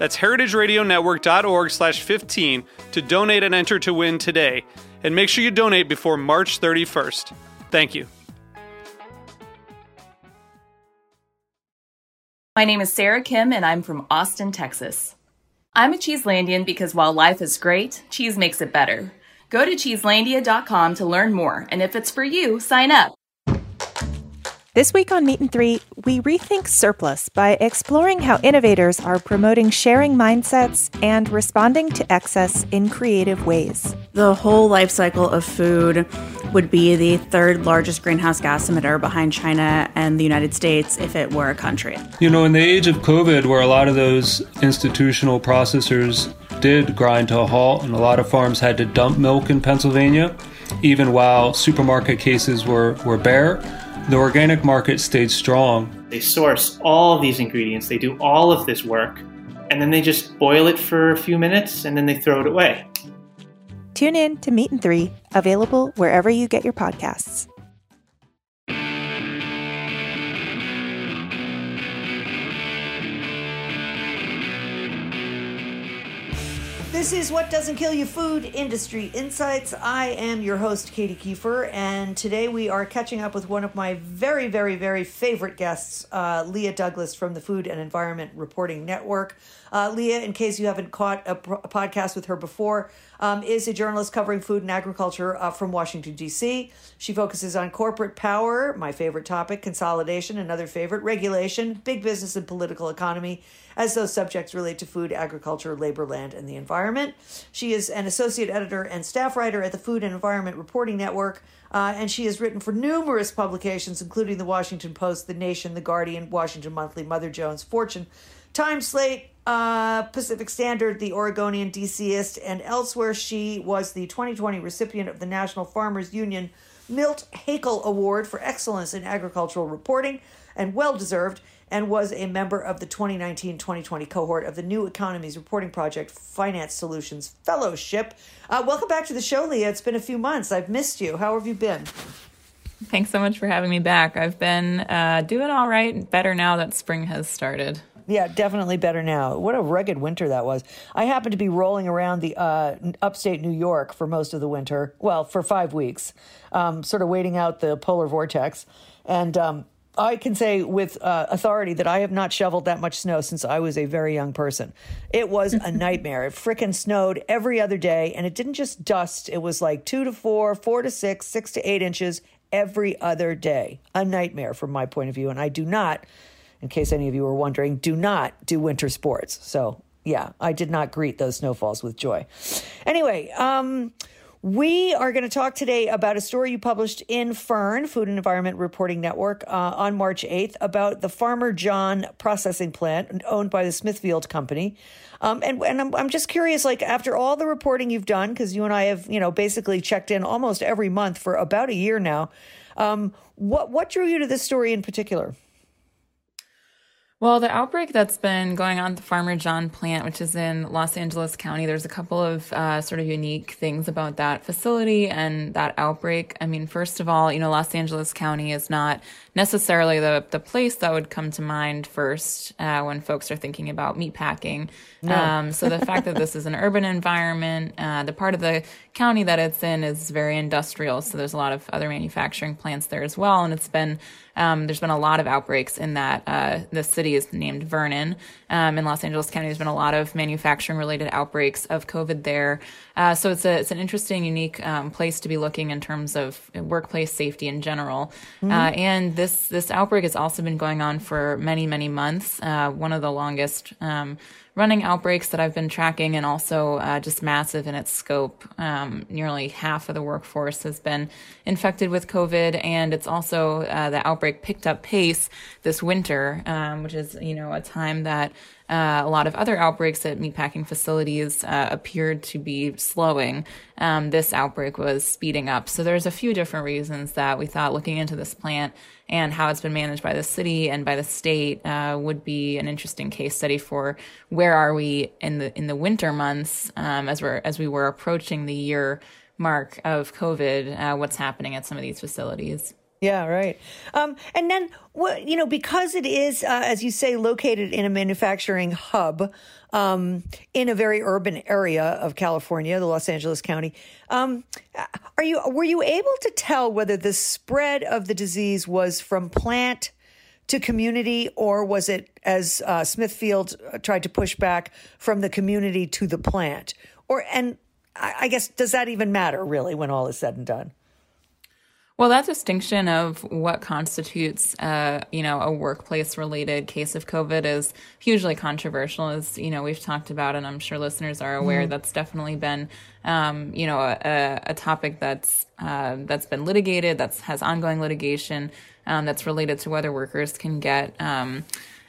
That's heritageradionetwork.org slash 15 to donate and enter to win today. And make sure you donate before March 31st. Thank you. My name is Sarah Kim, and I'm from Austin, Texas. I'm a Cheeselandian because while life is great, cheese makes it better. Go to cheeselandia.com to learn more, and if it's for you, sign up. This week on Meat and Three, we rethink surplus by exploring how innovators are promoting sharing mindsets and responding to excess in creative ways. The whole life cycle of food would be the third largest greenhouse gas emitter behind China and the United States if it were a country. You know, in the age of COVID, where a lot of those institutional processors did grind to a halt and a lot of farms had to dump milk in Pennsylvania, even while supermarket cases were, were bare the organic market stayed strong. They source all these ingredients, they do all of this work, and then they just boil it for a few minutes and then they throw it away. Tune in to Meat and Three, available wherever you get your podcasts. This is What Doesn't Kill You Food Industry Insights. I am your host, Katy Keiffer, and today we are catching up with one of my very, very, very favorite guests, uh, Leah Douglas from the Food and Environment Reporting Network. Uh, Leah, in case you haven't caught a, a podcast with her before, um, is a journalist covering food and agriculture uh, from Washington, D.C. She focuses on corporate power, my favorite topic, consolidation, another favorite, regulation, big business, and political economy, as those subjects relate to food, agriculture, labor, land, and the environment. She is an associate editor and staff writer at the Food and Environment Reporting Network. Uh, and she has written for numerous publications, including the Washington Post, The Nation, The Guardian, Washington Monthly, Mother Jones, Fortune, Time Slate, uh, Pacific Standard, The Oregonian, DCist, and elsewhere. She was the 2020 recipient of the National Farmers Union Milt Hakel Award for Excellence in Agricultural Reporting, and well deserved, and was a member of the 2019 2020 cohort of the New Economies Reporting Project Finance Solutions Fellowship. Uh, welcome back to the show, Leah. It's been a few months. I've missed you. How have you been? Thanks so much for having me back. I've been uh, doing all right, better now that spring has started. Yeah, definitely better now. What a rugged winter that was. I happened to be rolling around the uh, upstate New York for most of the winter. Well, for five weeks, um, sort of waiting out the polar vortex. And um, I can say with uh, authority that I have not shoveled that much snow since I was a very young person. It was a nightmare. It fricking snowed every other day, and it didn't just dust. It was like two to four, four to six, six to eight inches every other day. A nightmare from my point of view, and I do not in case any of you were wondering, do not do winter sports. So, yeah, I did not greet those snowfalls with joy. Anyway, um, we are going to talk today about a story you published in Fern, Food and Environment Reporting Network, uh, on March 8th about the Farmer John processing plant owned by the Smithfield Company. Um, and and I'm, I'm just curious, like, after all the reporting you've done, because you and I have, you know, basically checked in almost every month for about a year now, um, what, what drew you to this story in particular? Well, the outbreak that's been going on at the Farmer John plant, which is in Los Angeles County, there's a couple of uh, sort of unique things about that facility and that outbreak. I mean, first of all, you know, Los Angeles County is not necessarily the, the place that would come to mind first uh, when folks are thinking about meat packing. No. Um, so the fact that this is an urban environment, uh, the part of the county that it's in is very industrial. So there's a lot of other manufacturing plants there as well. And it's been um, there's been a lot of outbreaks in that. Uh, the city is named Vernon. Um, in Los Angeles County, there's been a lot of manufacturing related outbreaks of COVID there. Uh, so it's a it's an interesting, unique um, place to be looking in terms of workplace safety in general. Mm-hmm. Uh, and this this outbreak has also been going on for many many months. Uh, one of the longest. Um, running outbreaks that I've been tracking and also uh, just massive in its scope. Um, nearly half of the workforce has been infected with COVID, and it's also uh, the outbreak picked up pace this winter, um, which is you know a time that uh, a lot of other outbreaks at meatpacking facilities uh, appeared to be slowing. Um, this outbreak was speeding up. So there's a few different reasons that we thought looking into this plant and how it's been managed by the city and by the state uh, would be an interesting case study for where are we in the in the winter months um, as we're as we were approaching the year mark of COVID. Uh, what's happening at some of these facilities? Yeah, right. Um, and then, you know, because it is, uh, as you say, located in a manufacturing hub um, in a very urban area of California, the Los Angeles County. Um, are you were you able to tell whether the spread of the disease was from plant to community, or was it, as uh, Smithfield tried to push back, from the community to the plant? Or and I guess does that even matter really when all is said and done? Well, that distinction of what constitutes, uh, you know, a workplace-related case of COVID is hugely controversial. As you know, we've talked about, and I'm sure listeners are aware. Mm-hmm. That's definitely been, um, you know, a, a topic that's uh, that's been litigated, that's has ongoing litigation, um, that's related to whether workers can get. Um,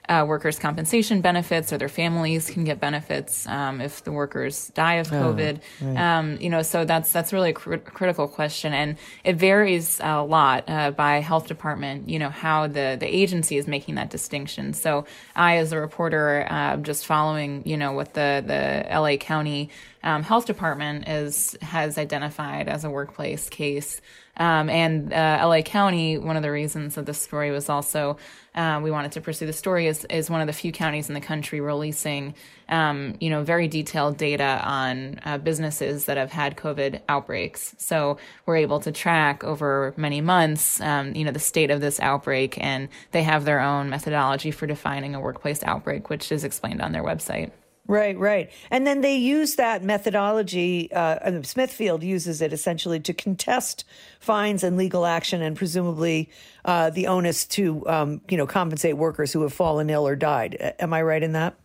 uh, workers' compensation benefits or their families can get benefits um, if the workers die of COVID. Oh, right. um, you know, so that's that's really a cr- critical question, and it varies a lot uh, by health department. You know how the the agency is making that distinction. So I, as a reporter, uh, just following you know what the the LA County um, Health Department is has identified as a workplace case. Um, and uh, LA County, one of the reasons that this story was also uh, we wanted to pursue the story is, is one of the few counties in the country releasing, um, you know, very detailed data on uh, businesses that have had COVID outbreaks. So we're able to track over many months, um, you know, the state of this outbreak, and they have their own methodology for defining a workplace outbreak, which is explained on their website. Right, right. And then they use that methodology, uh, Smithfield uses it essentially to contest fines and legal action and presumably uh, the onus to, um, you know, compensate workers who have fallen ill or died. Am I right in that?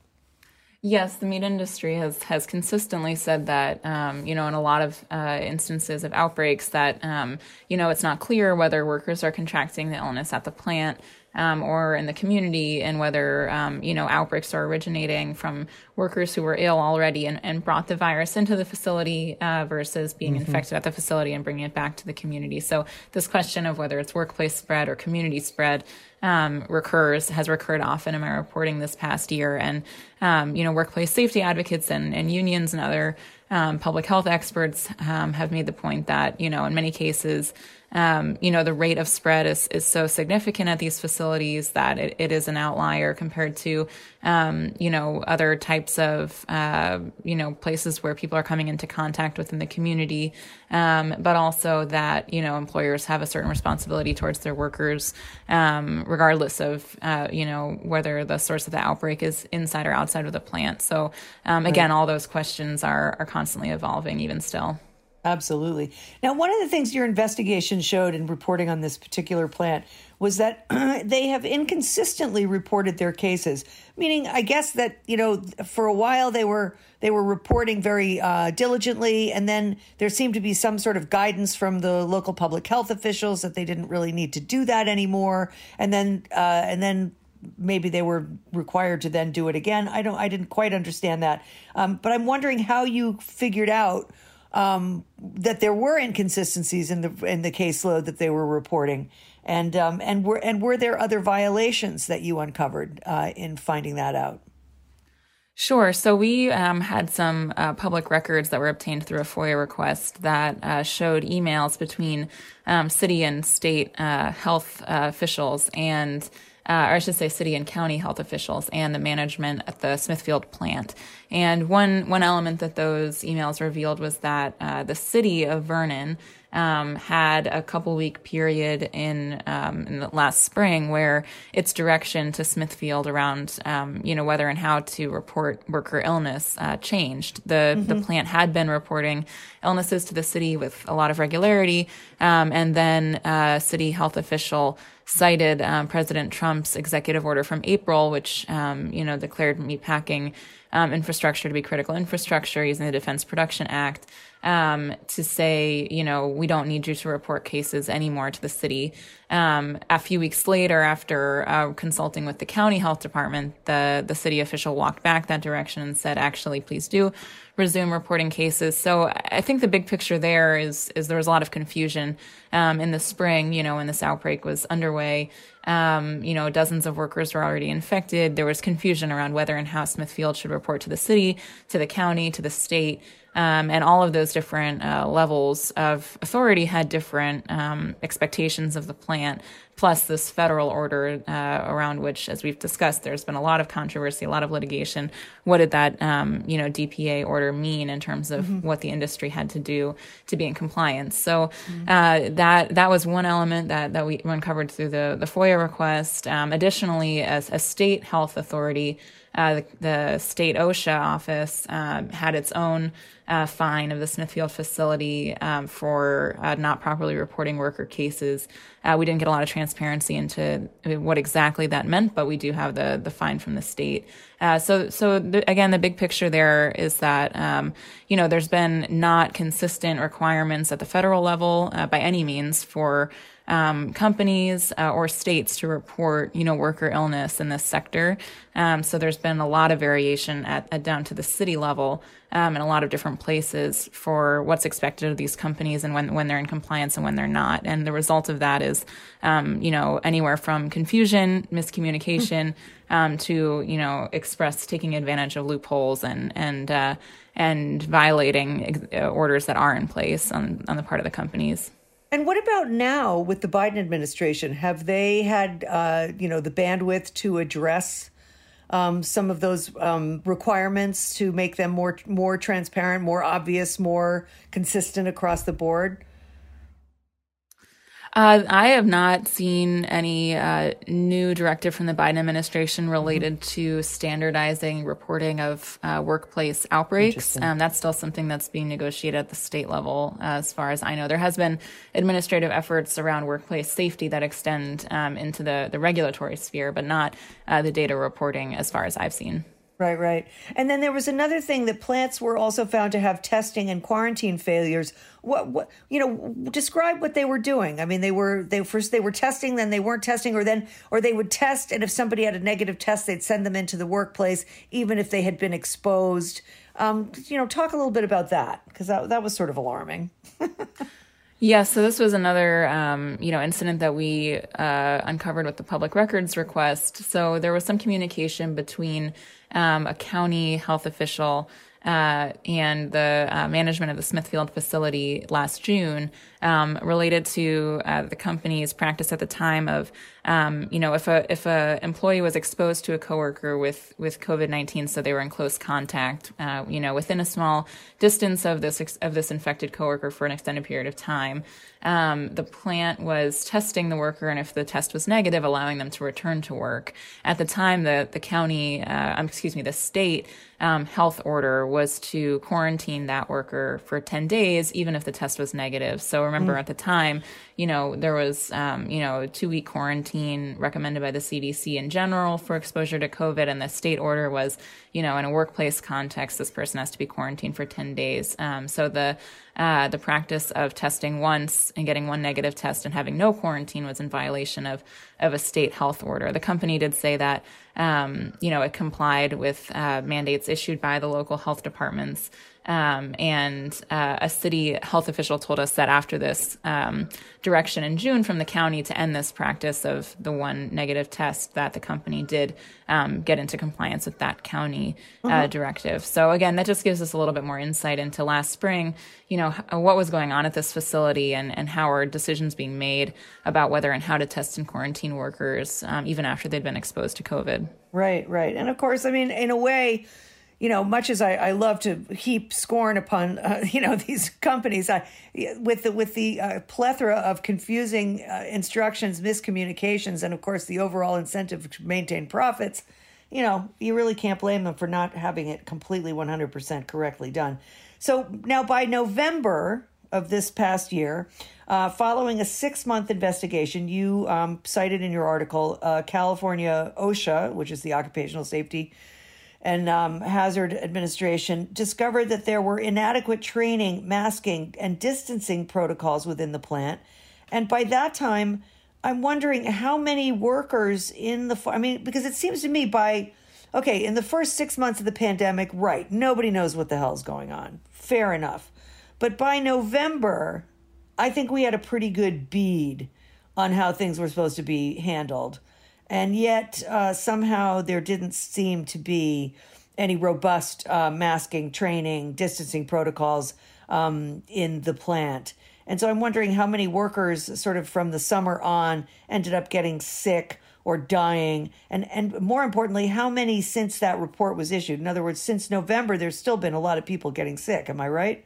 Yes, the meat industry has has consistently said that, um, you know, in a lot of uh, instances of outbreaks, that um, you know it's not clear whether workers are contracting the illness at the plant um, or in the community, and whether um, you know outbreaks are originating from workers who were ill already and, and brought the virus into the facility uh, versus being mm-hmm. infected at the facility and bringing it back to the community. So this question of whether it's workplace spread or community spread um, recurs has recurred often in my reporting this past year, and um, you know workplace safety advocates and, and unions and other um, public health experts um, have made the point that you know in many cases um, you know, the rate of spread is, is so significant at these facilities that it, it is an outlier compared to, um, you know, other types of, uh, you know, places where people are coming into contact within the community. Um, but also that, you know, employers have a certain responsibility towards their workers, um, regardless of, uh, you know, whether the source of the outbreak is inside or outside of the plant. So, um, again, all those questions are, are constantly evolving even still. Absolutely. Now, one of the things your investigation showed in reporting on this particular plant was that they have inconsistently reported their cases. Meaning, I guess that you know, for a while they were they were reporting very uh, diligently, and then there seemed to be some sort of guidance from the local public health officials that they didn't really need to do that anymore. And then uh, and then maybe they were required to then do it again. I don't. I didn't quite understand that. Um, but I'm wondering how you figured out um, that there were inconsistencies in the in the caseload that they were reporting, and um, and were and were there other violations that you uncovered uh, in finding that out? Sure. So we um, had some uh, public records that were obtained through a FOIA request that uh, showed emails between um, city and state uh, health uh, officials and uh, or I should say city and county health officials and the management at the Smithfield plant. And one, one element that those emails revealed was that uh, the city of Vernon um, had a couple week period in, um, in last spring where its direction to Smithfield around, um, you know, whether and how to report worker illness uh, changed. The mm-hmm. the plant had been reporting illnesses to the city with a lot of regularity, um, and then uh, city health official cited um, President Trump's executive order from April, which um, you know declared meatpacking um, infrastructure to be critical infrastructure using the Defense Production Act um, to say, you know, we don't need you to report cases anymore to the city. Um, a few weeks later, after uh, consulting with the county health department, the the city official walked back that direction and said, actually, please do resume reporting cases. So I think the big picture there is is there was a lot of confusion um, in the spring. You know, when this outbreak was underway, um, you know, dozens of workers were already infected. There was confusion around whether and how Smithfield should report to the city, to the county, to the state. Um, and all of those different uh, levels of authority had different um, expectations of the plant, plus this federal order uh, around which, as we've discussed, there's been a lot of controversy, a lot of litigation. What did that, um, you know, DPA order mean in terms of mm-hmm. what the industry had to do to be in compliance? So mm-hmm. uh, that that was one element that that we uncovered through the the FOIA request. Um, additionally, as a state health authority. Uh, the, the, state OSHA office um, had its own uh, fine of the Smithfield facility um, for uh, not properly reporting worker cases. Uh, we didn't get a lot of transparency into what exactly that meant, but we do have the the fine from the state. Uh, so, so again, the big picture there is that um, you know there's been not consistent requirements at the federal level uh, by any means for um, companies uh, or states to report, you know, worker illness in this sector. Um, so there's been a lot of variation at, at down to the city level um, in a lot of different places for what's expected of these companies and when when they're in compliance and when they're not. And the result of that is, um, you know, anywhere from confusion, miscommunication, um, to you know, express taking advantage of loopholes and and uh, and violating uh, orders that are in place on on the part of the companies. And what about now with the Biden administration? Have they had, uh, you know, the bandwidth to address um, some of those um, requirements to make them more more transparent, more obvious, more consistent across the board? Uh, I have not seen any uh, new directive from the Biden administration related mm-hmm. to standardizing reporting of uh, workplace outbreaks. Um, that's still something that's being negotiated at the state level, uh, as far as I know. There has been administrative efforts around workplace safety that extend um, into the, the regulatory sphere, but not uh, the data reporting, as far as I've seen. Right, right. And then there was another thing that plants were also found to have testing and quarantine failures. What, what, you know, describe what they were doing. I mean, they were they first they were testing, then they weren't testing, or then or they would test, and if somebody had a negative test, they'd send them into the workplace, even if they had been exposed. Um, you know, talk a little bit about that because that that was sort of alarming. Yeah, so this was another, um, you know, incident that we uh, uncovered with the public records request. So there was some communication between um, a county health official uh, and the uh, management of the Smithfield facility last June um, related to uh, the company's practice at the time of, um, you know, if a if a employee was exposed to a coworker with with COVID nineteen, so they were in close contact, uh, you know, within a small distance of this of this infected coworker for an extended period of time, um, the plant was testing the worker, and if the test was negative, allowing them to return to work. At the time, the the county, uh, um, excuse me, the state um, health order was to quarantine that worker for 10 days, even if the test was negative. So remember mm. at the time, you know, there was, um, you know, a two week quarantine recommended by the CDC in general for exposure to COVID. And the state order was, you know, in a workplace context, this person has to be quarantined for 10 days. Um, so the, uh, the practice of testing once and getting one negative test and having no quarantine was in violation of, of a state health order. The company did say that, um, you know, it complied with uh, mandates issued by the local health departments Um, and uh, a city health official told us that after this um, direction in June from the county to end this practice of the one negative test, that the company did um, get into compliance with that county uh, uh-huh. directive. So again, that just gives us a little bit more insight into last spring. You know what was going on at this facility and and how are decisions being made about whether and how to test and quarantine workers um, even after they'd been exposed to COVID. Right, right, and of course, I mean, in a way you know, much as I, I love to heap scorn upon, uh, you know, these companies, I, with the with the uh, plethora of confusing uh, instructions, miscommunications, and of course the overall incentive to maintain profits, you know, you really can't blame them for not having it completely 100% correctly done. So now by November of this past year, uh, following a six month investigation, you um, cited in your article uh, California OSHA, which is the Occupational Safety and um, Hazard Administration discovered that there were inadequate training, masking, and distancing protocols within the plant. And by that time, I'm wondering how many workers in the, I mean, because it seems to me by, okay, in the first six months of the pandemic, right, nobody knows what the hell's going on. Fair enough. But by November, I think we had a pretty good bead on how things were supposed to be handled. And yet, uh, somehow, there didn't seem to be any robust uh, masking, training, distancing protocols um, in the plant. And so I'm wondering how many workers, sort of from the summer on, ended up getting sick or dying. And, and more importantly, how many since that report was issued? In other words, since November, there's still been a lot of people getting sick. Am I right?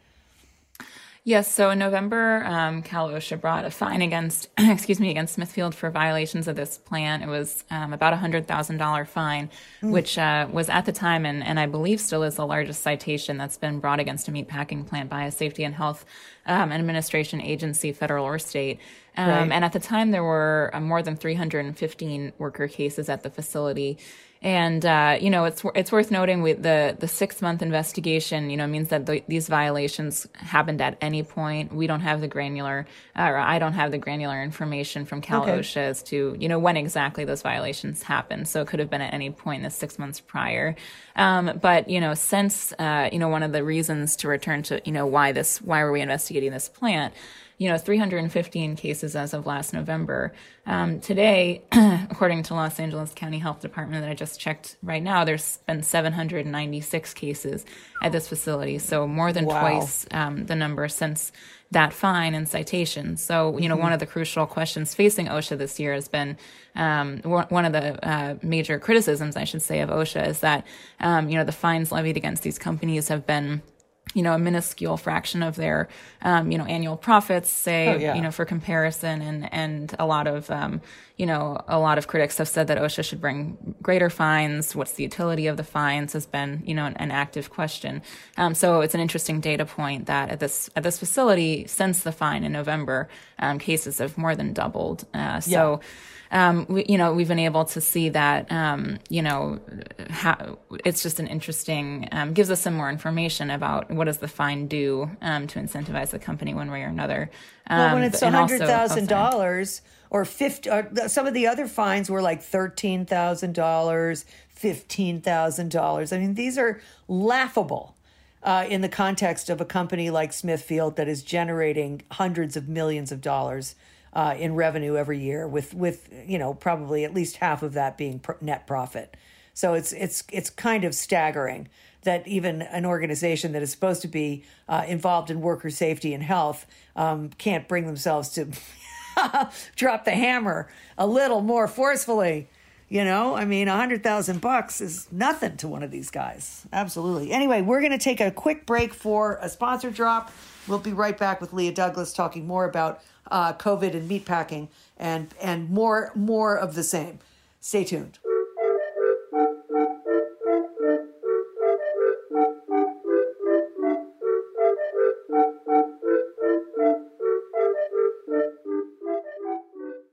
Yes. So in November, um, Cal OSHA brought a fine against, excuse me, against Smithfield for violations of this plan. It was um, about a hundred thousand dollar fine, mm. which uh, was at the time, and, and I believe still is the largest citation that's been brought against a meatpacking plant by a safety and health um, administration agency, federal or state. Um, right. And at the time, there were uh, more than 315 worker cases at the facility. And uh, you know, it's it's worth noting with the the six month investigation. You know, means that the, these violations happened at any point. We don't have the granular, or I don't have the granular information from Cal okay. OSHA as to you know when exactly those violations happened. So it could have been at any point in the six months prior. Um, but you know, since uh, you know, one of the reasons to return to you know why this why were we investigating this plant you know, 315 cases as of last November. Um, today, according to Los Angeles County Health Department that I just checked right now, there's been 796 cases at this facility. So more than wow. twice um, the number since that fine and citation. So, you know, mm-hmm. one of the crucial questions facing OSHA this year has been um, one of the uh, major criticisms, I should say, of OSHA is that, um, you know, the fines levied against these companies have been you know, a minuscule fraction of their, um, you know, annual profits, say, oh, yeah. you know, for comparison. And, and a lot of, um, you know, a lot of critics have said that OSHA should bring greater fines. What's the utility of the fines has been, you know, an, an active question. Um, so it's an interesting data point that at this, at this facility, since the fine in November, um, cases have more than doubled. Uh, so, yeah um, we, you know, we've been able to see that, um, you know, how, it's just an interesting, um, gives us some more information about what does the fine do um, to incentivize the company one way or another. well, when um, it's hundred thousand dollars or fifty, or some of the other fines were like thirteen thousand dollars, fifteen thousand dollars. I mean, these are laughable. Uh, in the context of a company like Smithfield that is generating hundreds of millions of dollars uh, in revenue every year, with with you know probably at least half of that being net profit. So it's it's it's kind of staggering that even an organization that is supposed to be uh, involved in worker safety and health um, can't bring themselves to drop the hammer a little more forcefully. You know, I mean, a hundred thousand bucks is nothing to one of these guys. Absolutely. Anyway, we're going to take a quick break for a sponsor drop. We'll be right back with Leah Douglas talking more about uh, COVID and meatpacking and and more more of the same. Stay tuned.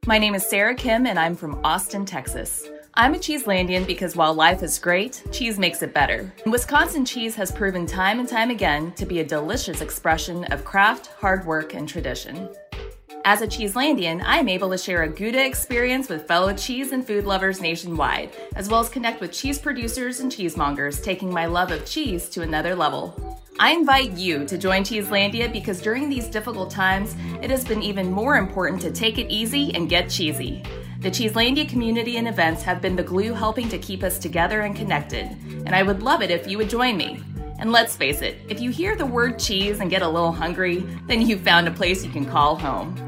My name is Sarah Kim, and I'm from Austin, Texas. I'm a Cheeselandian because while life is great, cheese makes it better. Wisconsin cheese has proven time and time again to be a delicious expression of craft, hard work, and tradition. As a Cheeselandian, I am able to share a Gouda experience with fellow cheese and food lovers nationwide, as well as connect with cheese producers and cheesemongers, taking my love of cheese to another level. I invite you to join Cheeselandia because during these difficult times, it has been even more important to take it easy and get cheesy. The Cheeselandia community and events have been the glue helping to keep us together and connected, and I would love it if you would join me. And let's face it, if you hear the word cheese and get a little hungry, then you've found a place you can call home.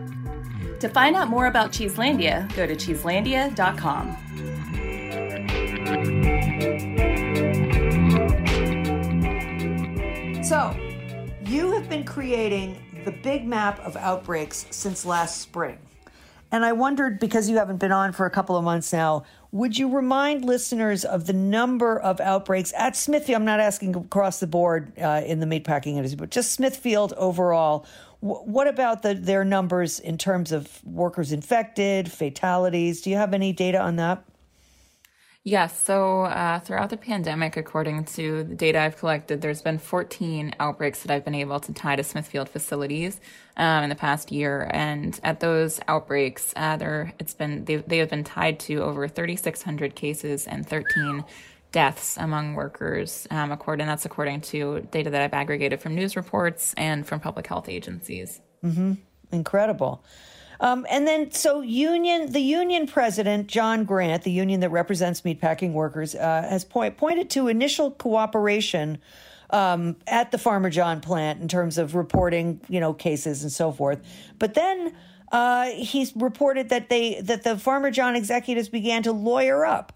To find out more about Cheeselandia, go to cheeselandia.com. So, you have been creating the big map of outbreaks since last spring. And I wondered, because you haven't been on for a couple of months now, would you remind listeners of the number of outbreaks at Smithfield? I'm not asking across the board uh, in the meatpacking industry, but just Smithfield overall. What about the, their numbers in terms of workers infected, fatalities? Do you have any data on that? Yes. So uh, throughout the pandemic, according to the data I've collected, there's been 14 outbreaks that I've been able to tie to Smithfield facilities um, in the past year. And at those outbreaks, uh, there it's been they, they have been tied to over 3,600 cases and 13 deaths among workers. Um, according that's according to data that I've aggregated from news reports and from public health agencies. Mm-hmm. Incredible. Um, and then, so union, the union president, John Grant, the union that represents meatpacking workers, uh, has point, pointed to initial cooperation um, at the Farmer John plant in terms of reporting, you know, cases and so forth. But then uh, he's reported that they that the Farmer John executives began to lawyer up.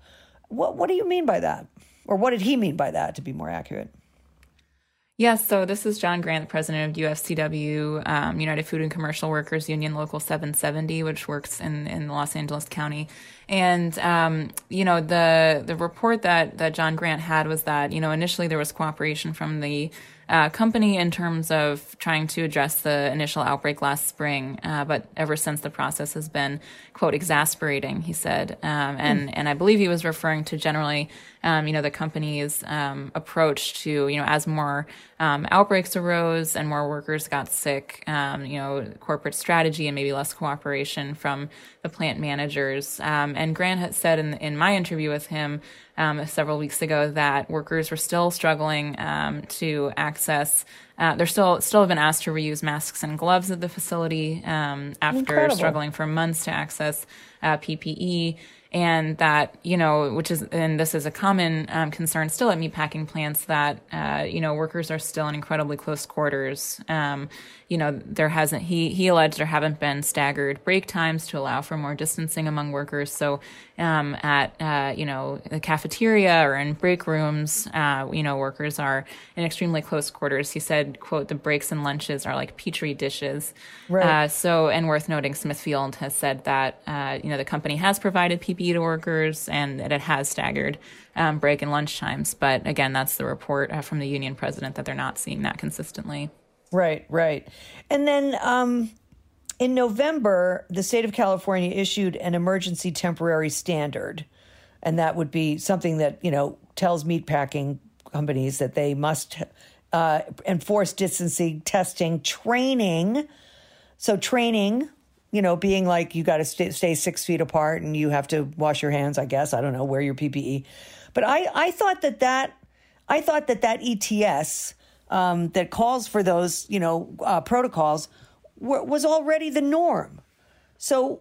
What what do you mean by that? Or what did he mean by that? To be more accurate. Yes, so this is John Grant, president of UFCW, um, United Food and Commercial Workers Union Local 770, which works in, in Los Angeles County. And, um, you know, the, the report that, that John Grant had was that, you know, initially there was cooperation from the uh, company in terms of trying to address the initial outbreak last spring. Uh, but ever since the process has been, quote, exasperating, he said. Um, and, mm. and I believe he was referring to generally, um, you know, the company's um, approach to, you know, as more um, outbreaks arose and more workers got sick, um, you know, corporate strategy and maybe less cooperation from the plant managers. Um, and Grant had said in, in my interview with him um, several weeks ago that workers were still struggling um, to access. Uh, they're still still have been asked to reuse masks and gloves at the facility um, after Incredible. struggling for months to access uh, PPE and that you know which is and this is a common um, concern still at meatpacking plants that uh, you know workers are still in incredibly close quarters. Um, you know there hasn't he he alleged there haven't been staggered break times to allow for more distancing among workers. So um, at uh, you know the cafeteria or in break rooms uh, you know workers are in extremely close quarters. He said quote the breaks and lunches are like petri dishes. Right. Uh, so and worth noting smithfield has said that uh, you know the company has provided ppe to workers and that it has staggered um, break and lunch times. But again, that's the report uh, from the union president that they're not seeing that consistently. Right, right. And then um, in November, the state of California issued an emergency temporary standard. And that would be something that, you know, tells meatpacking companies that they must uh, enforce distancing, testing, training. So, training you know, being like you got to stay, stay, six feet apart and you have to wash your hands. I guess I don't know wear your PPE, but I I thought that that I thought that that ETS um, that calls for those you know uh, protocols w- was already the norm. So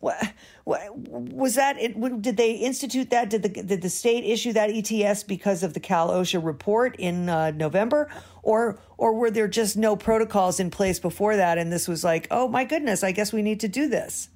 was that it? Did they institute that? Did the did the state issue that ETS because of the Cal OSHA report in uh, November, or or were there just no protocols in place before that, and this was like, oh my goodness, I guess we need to do this.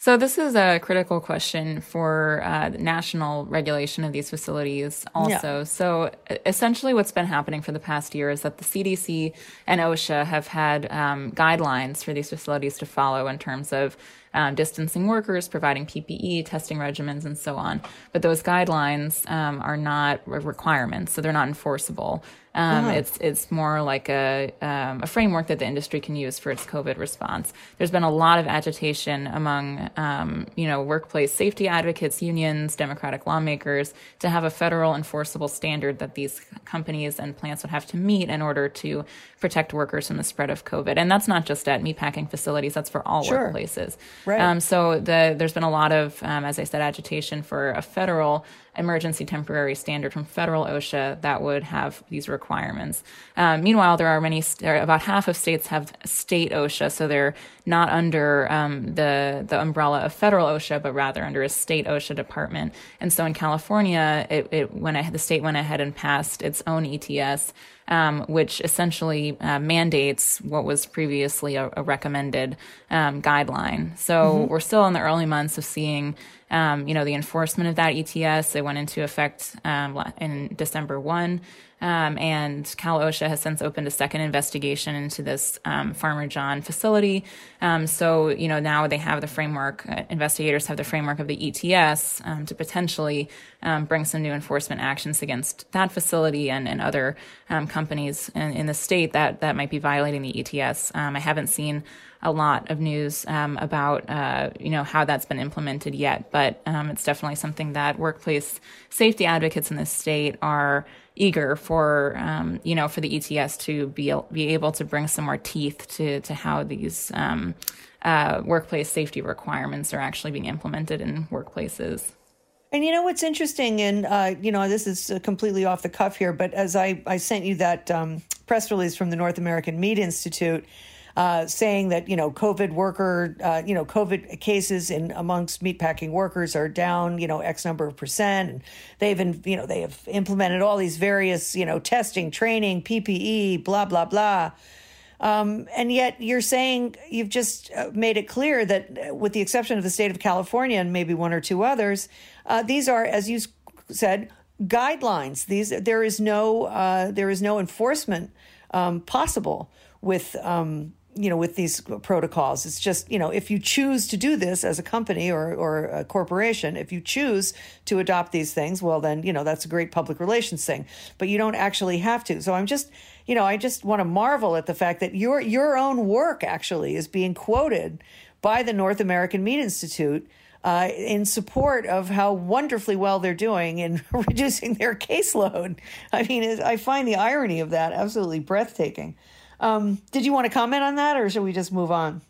So this is a critical question for uh, national regulation of these facilities also. Yeah. So essentially what's been happening for the past year is that the CDC and OSHA have had um, guidelines for these facilities to follow in terms of um, distancing workers, providing PPE, testing regimens, and so on. But those guidelines um, are not requirements, so they're not enforceable. Um. It's it's more like a um, a framework that the industry can use for its COVID response. There's been a lot of agitation among um, you know workplace safety advocates, unions, Democratic lawmakers to have a federal enforceable standard that these companies and plants would have to meet in order to protect workers from the spread of COVID. And that's not just at meatpacking facilities; that's for all sure. workplaces. Right. Um, so the, there's been a lot of, um, as I said, agitation for a federal emergency temporary standard from federal OSHA that would have these requirements. Um, meanwhile, there are many, there are about half of states have state OSHA, so they're not under um, the the umbrella of federal OSHA, but rather under a state OSHA department. And so in California, it, it went ahead, the state went ahead and passed its own ETS. Um, which essentially uh, mandates what was previously a, a recommended um, guideline. So mm-hmm. we're still in the early months of seeing um, you know, the enforcement of that ETS. It went into effect um, in December 1. Um, and Cal OSHA has since opened a second investigation into this um, Farmer John facility. Um, so, you know, now they have the framework, uh, investigators have the framework of the ETS um, to potentially um, bring some new enforcement actions against that facility and, and other um, companies in, in, the state that, that might be violating the ETS. I haven't seen a lot of news about uh, you know how that's been implemented yet, but it's definitely something that workplace safety advocates in the state are eager for um, you know for the ETS to be be able to bring some more teeth to to how these um, uh, workplace safety requirements are actually being implemented in workplaces. And you know what's interesting, and uh, you know this is uh, completely off the cuff here, but as I I sent you that um, press release from the North American Meat Institute uh, saying that you know COVID worker, uh, you know COVID cases in amongst meatpacking workers are down, you know X number of percent, and they've in, you know they have implemented all these various you know testing, training, PPE, blah blah blah. Um, and yet you're saying you've just uh, made it clear that, uh, with the exception of the state of California and maybe one or two others, uh, these are, as you said, guidelines. These there is no uh, there is no enforcement um, possible with um, you know, with these protocols. It's just, you know, if you choose to do this as a company or, or a corporation, if you choose to adopt these things, well, then, you know, that's a great public relations thing. But you don't actually have to. So I'm just, you know, I just want to marvel at the fact that your your own work actually is being quoted by the North American Meat Institute. Uh, in support of how wonderfully well they're doing in reducing their caseload. I mean, I find the irony of that absolutely breathtaking. Um, did you want to comment on that, or should we just move on?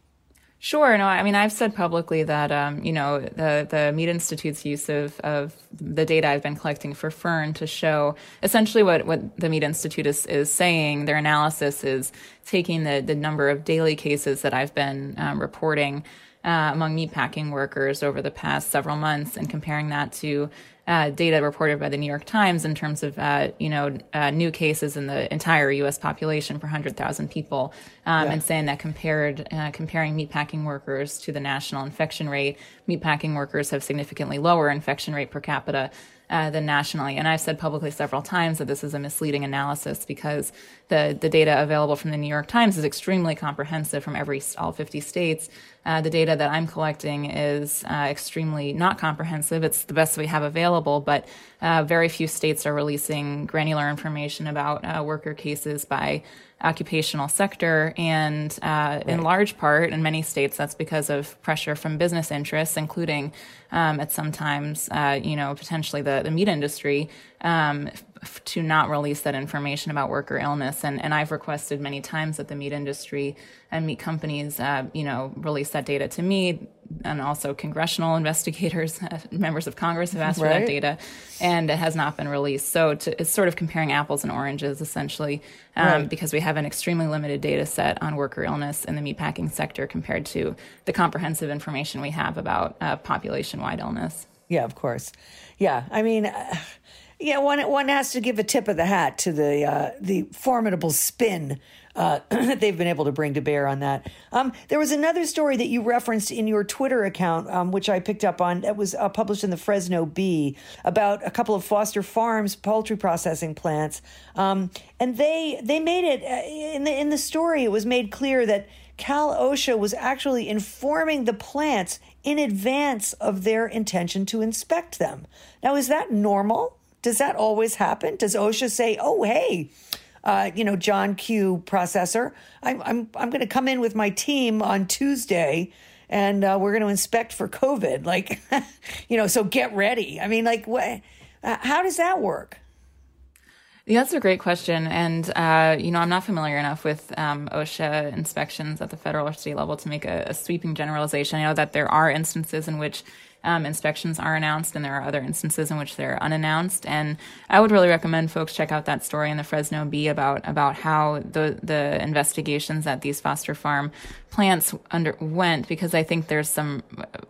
Sure. No, I mean, I've said publicly that, um, you know, the, the Meat Institute's use of, of the data I've been collecting for Fern to show essentially what, what the Meat Institute is, is saying. Their analysis is taking the, the number of daily cases that I've been um, reporting uh, among meatpacking workers over the past several months and comparing that to uh, data reported by the New York Times in terms of uh, you know uh, new cases in the entire U.S. population per 100,000 people, um, yeah. and saying that compared uh, comparing meatpacking workers to the national infection rate, meatpacking workers have significantly lower infection rate per capita uh, than nationally. And I've said publicly several times that this is a misleading analysis because the, the data available from the New York Times is extremely comprehensive from every all 50 states. Uh, the data that I'm collecting is uh, extremely not comprehensive. It's the best we have available, but uh, very few states are releasing granular information about uh, worker cases by occupational sector. And uh, right. in large part, in many states, that's because of pressure from business interests, including um, at sometimes, uh, you know, potentially the, the meat industry, um, to not release that information about worker illness. And, and I've requested many times that the meat industry and meat companies, uh, you know, release that data to me and also congressional investigators, members of Congress have asked right. for that data, and it has not been released. So to, it's sort of comparing apples and oranges, essentially, um, right. because we have an extremely limited data set on worker illness in the meatpacking sector compared to the comprehensive information we have about uh, population-wide illness. Yeah, of course. Yeah, I mean. Yeah, one one has to give a tip of the hat to the uh, the formidable spin uh, that they've been able to bring to bear on that. Um, there was another story that you referenced in your Twitter account, um, which I picked up on, that was uh, published in the Fresno Bee about a couple of Foster Farms poultry processing plants, um, and they they made it uh, in the in the story. It was made clear that Cal OSHA was actually informing the plants in advance of their intention to inspect them. Now, is that normal? Does that always happen? Does OSHA say, "Oh, hey"? uh, you know, John Q processor. I'm I'm I'm going to come in with my team on Tuesday, and uh, we're going to inspect for COVID. Like, you know, so get ready. I mean, like, what? Uh, how does that work? Yeah, that's a great question. And, uh, you know, I'm not familiar enough with um, OSHA inspections at the federal or state level to make a, a sweeping generalization. I know that there are instances in which um, inspections are announced, and there are other instances in which they're unannounced. And I would really recommend folks check out that story in the Fresno Bee about about how the the investigations at these Foster Farm plants underwent because I think there's some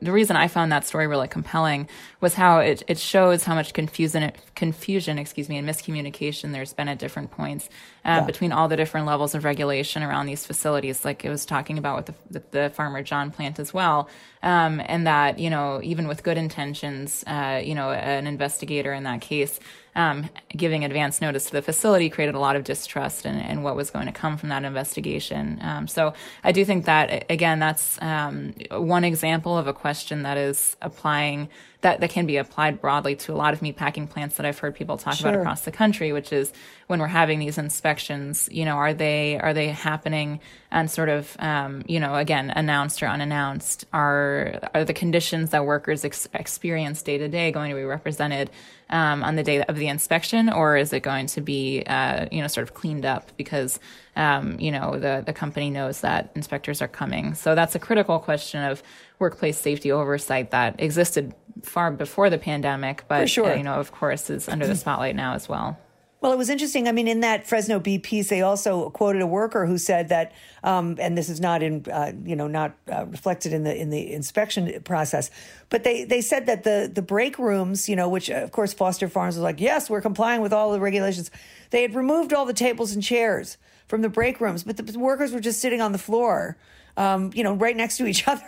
the reason I found that story really compelling was how it, it shows how much confusion confusion excuse me and miscommunication there's been at different points uh, yeah. between all the different levels of regulation around these facilities like it was talking about with the, the, the farmer John plant as well um, and that you know even with good intentions uh, you know an investigator in that case um, giving advance notice to the facility created a lot of distrust in, in what was going to come from that investigation. Um, so I do think that, again, that's um, one example of a question that is applying that, that can be applied broadly to a lot of meatpacking plants that I've heard people talk sure. about across the country, which is when we're having these inspections, you know, are they are they happening and sort of, um, you know, again, announced or unannounced? Are are the conditions that workers ex- experience day to day going to be represented um, on the day of the inspection, or is it going to be, uh, you know, sort of cleaned up because, um, you know, the the company knows that inspectors are coming? So that's a critical question of workplace safety oversight that existed far before the pandemic, but sure. uh, you know, of course, is under the spotlight now as well. Well, it was interesting. I mean, in that Fresno Bee piece, they also quoted a worker who said that, um, and this is not in, uh, you know, not uh, reflected in the in the inspection process, but they they said that the the break rooms, you know, which of course Foster Farms was like, yes, we're complying with all the regulations. They had removed all the tables and chairs from the break rooms, but the workers were just sitting on the floor, um, you know, right next to each other.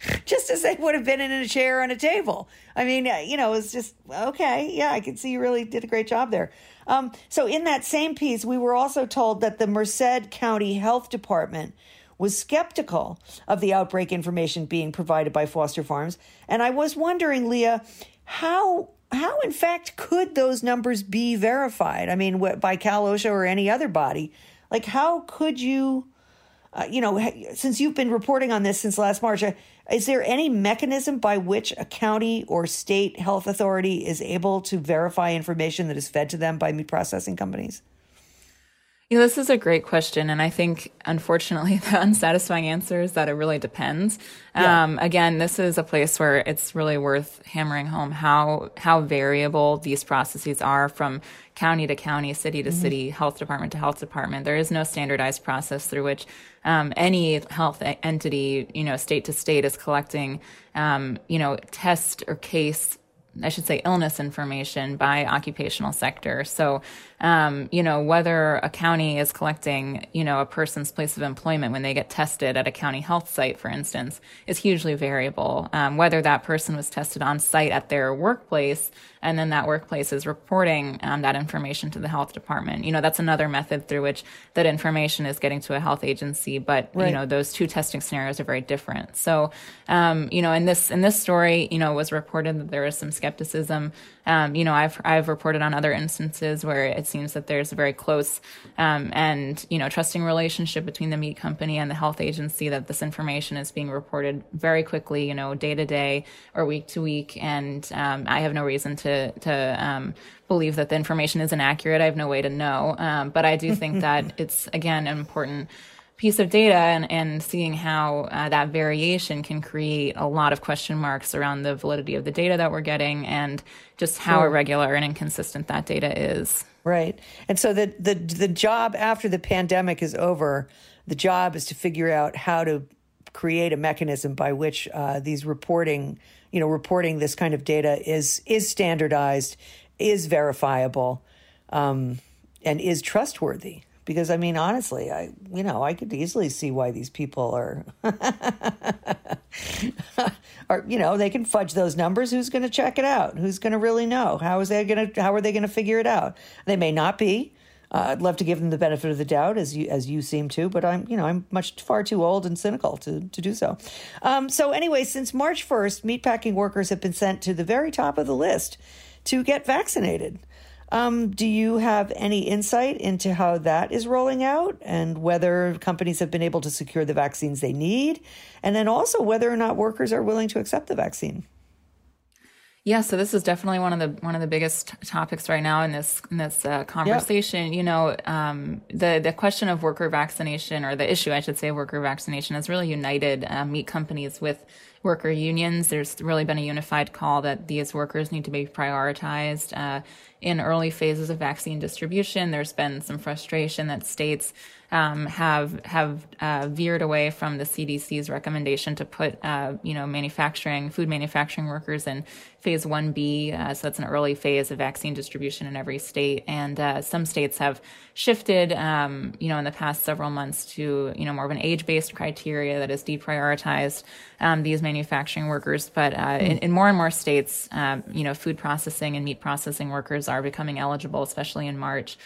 just as they would have been in a chair on a table. I mean, you know, it's just okay. Yeah, I can see you really did a great job there. Um, so, in that same piece, we were also told that the Merced County Health Department was skeptical of the outbreak information being provided by Foster Farms. And I was wondering, Leah, how how in fact could those numbers be verified? I mean, by Cal OSHA or any other body? Like, how could you? Uh, you know, since you've been reporting on this since last March, uh, is there any mechanism by which a county or state health authority is able to verify information that is fed to them by meat processing companies? You know, this is a great question. And I think, unfortunately, the unsatisfying answer is that it really depends. Yeah. Um, again, this is a place where it's really worth hammering home how, how variable these processes are from county to county, city to mm-hmm. city, health department to health department. There is no standardized process through which um, any health entity, you know, state to state is collecting, um, you know, test or case I should say illness information by occupational sector. So um, you know, whether a county is collecting, you know, a person's place of employment when they get tested at a county health site, for instance, is hugely variable. Um, whether that person was tested on site at their workplace and then that workplace is reporting um, that information to the health department, you know, that's another method through which that information is getting to a health agency. But right. you know, those two testing scenarios are very different. So, um, you know, in this in this story, you know, it was reported that there was some skepticism um, you know, I've I've reported on other instances where it seems that there's a very close um, and you know trusting relationship between the meat company and the health agency. That this information is being reported very quickly, you know, day to day or week to week, and um, I have no reason to to um, believe that the information is inaccurate. I have no way to know, um, but I do think that it's again important piece of data and, and seeing how uh, that variation can create a lot of question marks around the validity of the data that we're getting and just how sure. irregular and inconsistent that data is. Right. And so the, the the job after the pandemic is over, the job is to figure out how to create a mechanism by which uh, these reporting, you know, reporting this kind of data is is standardized, is verifiable, um, and is trustworthy because I mean, honestly, I you know I could easily see why these people are, are you know they can fudge those numbers. Who's going to check it out? Who's going to really know? How is they going to how are they going to figure it out? They may not be. Uh, I'd love to give them the benefit of the doubt, as you as you seem to, but I'm you know I'm much far too old and cynical to to do so. Um, so anyway, since March first, meatpacking workers have been sent to the very top of the list to get vaccinated. Um, do you have any insight into how that is rolling out and whether companies have been able to secure the vaccines they need? And then also whether or not workers are willing to accept the vaccine? Yeah, so this is definitely one of the one of the biggest topics right now in this in this uh, conversation. Yep. You know, um, the the question of worker vaccination, or the issue, I should say, worker vaccination, has really united uh, meat companies with worker unions. There's really been a unified call that these workers need to be prioritized. Uh, in early phases of vaccine distribution, there's been some frustration that states um, have have uh, veered away from the CDC's recommendation to put uh, you know manufacturing food manufacturing workers in phase 1B. Uh, so that's an early phase of vaccine distribution in every state, and uh, some states have shifted um, you know in the past several months to you know more of an age based criteria that has deprioritized um, these manufacturing workers. But mm. in, in, more and more states, um, you know food processing and meat processing workers are becoming eligible, especially in March.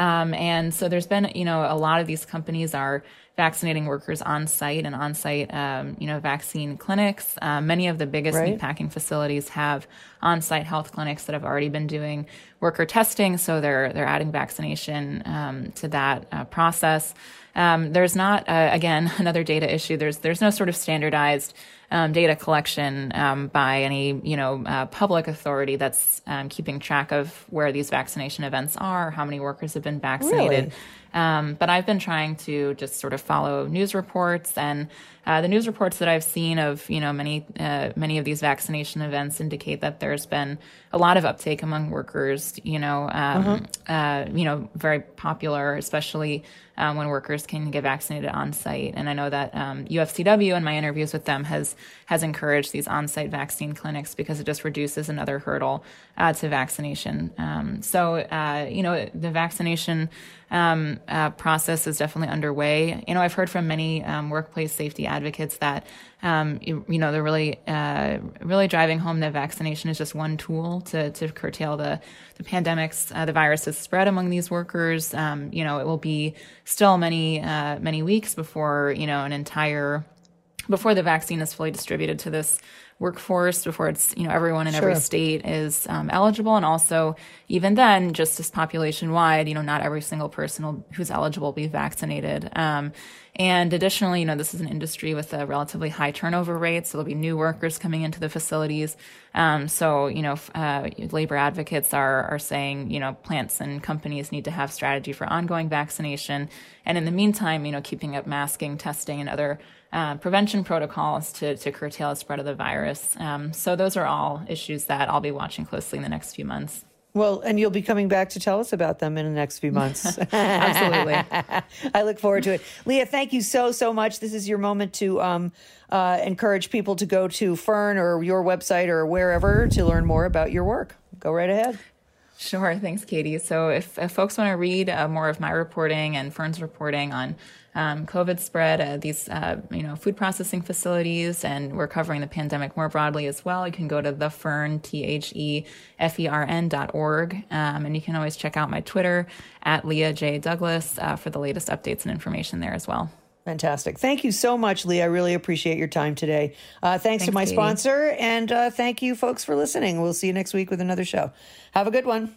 Um, and so there's been, you know, a lot of these companies are vaccinating workers on site and on site, um, you know, vaccine clinics. Uh, many of the biggest right. meatpacking facilities have on site health clinics that have already been doing worker testing. So they're, they're adding vaccination um, to that uh, process. Um, there's not, uh, again, another data issue. There's, there's no sort of standardized um, data collection um, by any you know uh, public authority that's um, keeping track of where these vaccination events are, how many workers have been vaccinated. Really? Um, but I've been trying to just sort of follow news reports and uh, the news reports that I've seen of you know many uh, many of these vaccination events indicate that there's been a lot of uptake among workers. You know, um, uh-huh. uh, you know, very popular, especially um, when workers can get vaccinated on site. And I know that um, UFCW in my interviews with them has has encouraged these on site vaccine clinics because it just reduces another hurdle uh, to vaccination. Um, so uh, you know, the vaccination um, uh, process is definitely underway. You know, I've heard from many um, workplace safety advocates that um, you, you, know they're really uh, really driving home that vaccination is just one tool to to curtail the the pandemics, uh, the virus's spread among these workers. Um, you know, it will be still many uh, many weeks before you know an entire before the vaccine is fully distributed to this workforce before it's you know everyone in sure. every state is um, eligible. And also even then just as population wide you know not every single person will, who's eligible will be vaccinated. Um, and additionally you know this is an industry with a relatively high turnover rate so there'll be new workers coming into the facilities. Um, so you know uh, labor advocates are are saying you know plants and companies need to have strategy for ongoing vaccination. And in the meantime you know keeping up masking testing and other uh, prevention protocols to, to curtail the spread of the virus. Um, so those are all issues that I'll be watching closely in the next few months. Well, and you'll be coming back to tell us about them in the next few months. Absolutely. I look forward to it. Leah, thank you so, so much. This is your moment to um, uh, encourage people to go to Fern or your website or wherever to learn more about your work. Go right ahead. Sure. Thanks, Katie. So if, if folks want to read uh, more of my reporting and Fern's reporting on um, COVID spread at these, uh, you know, food processing facilities, and we're covering the pandemic more broadly as well. You can go to the Fern, T H E F E R N dot org, um, and you can always check out my Twitter at Leah J Douglas uh, for the latest updates and information there as well. Fantastic. Thank you so much, Lee. I really appreciate your time today. Uh, thanks, thanks, to my Katie. sponsor, and uh, thank you, folks, for listening. We'll see you next week with another show. Have a good one.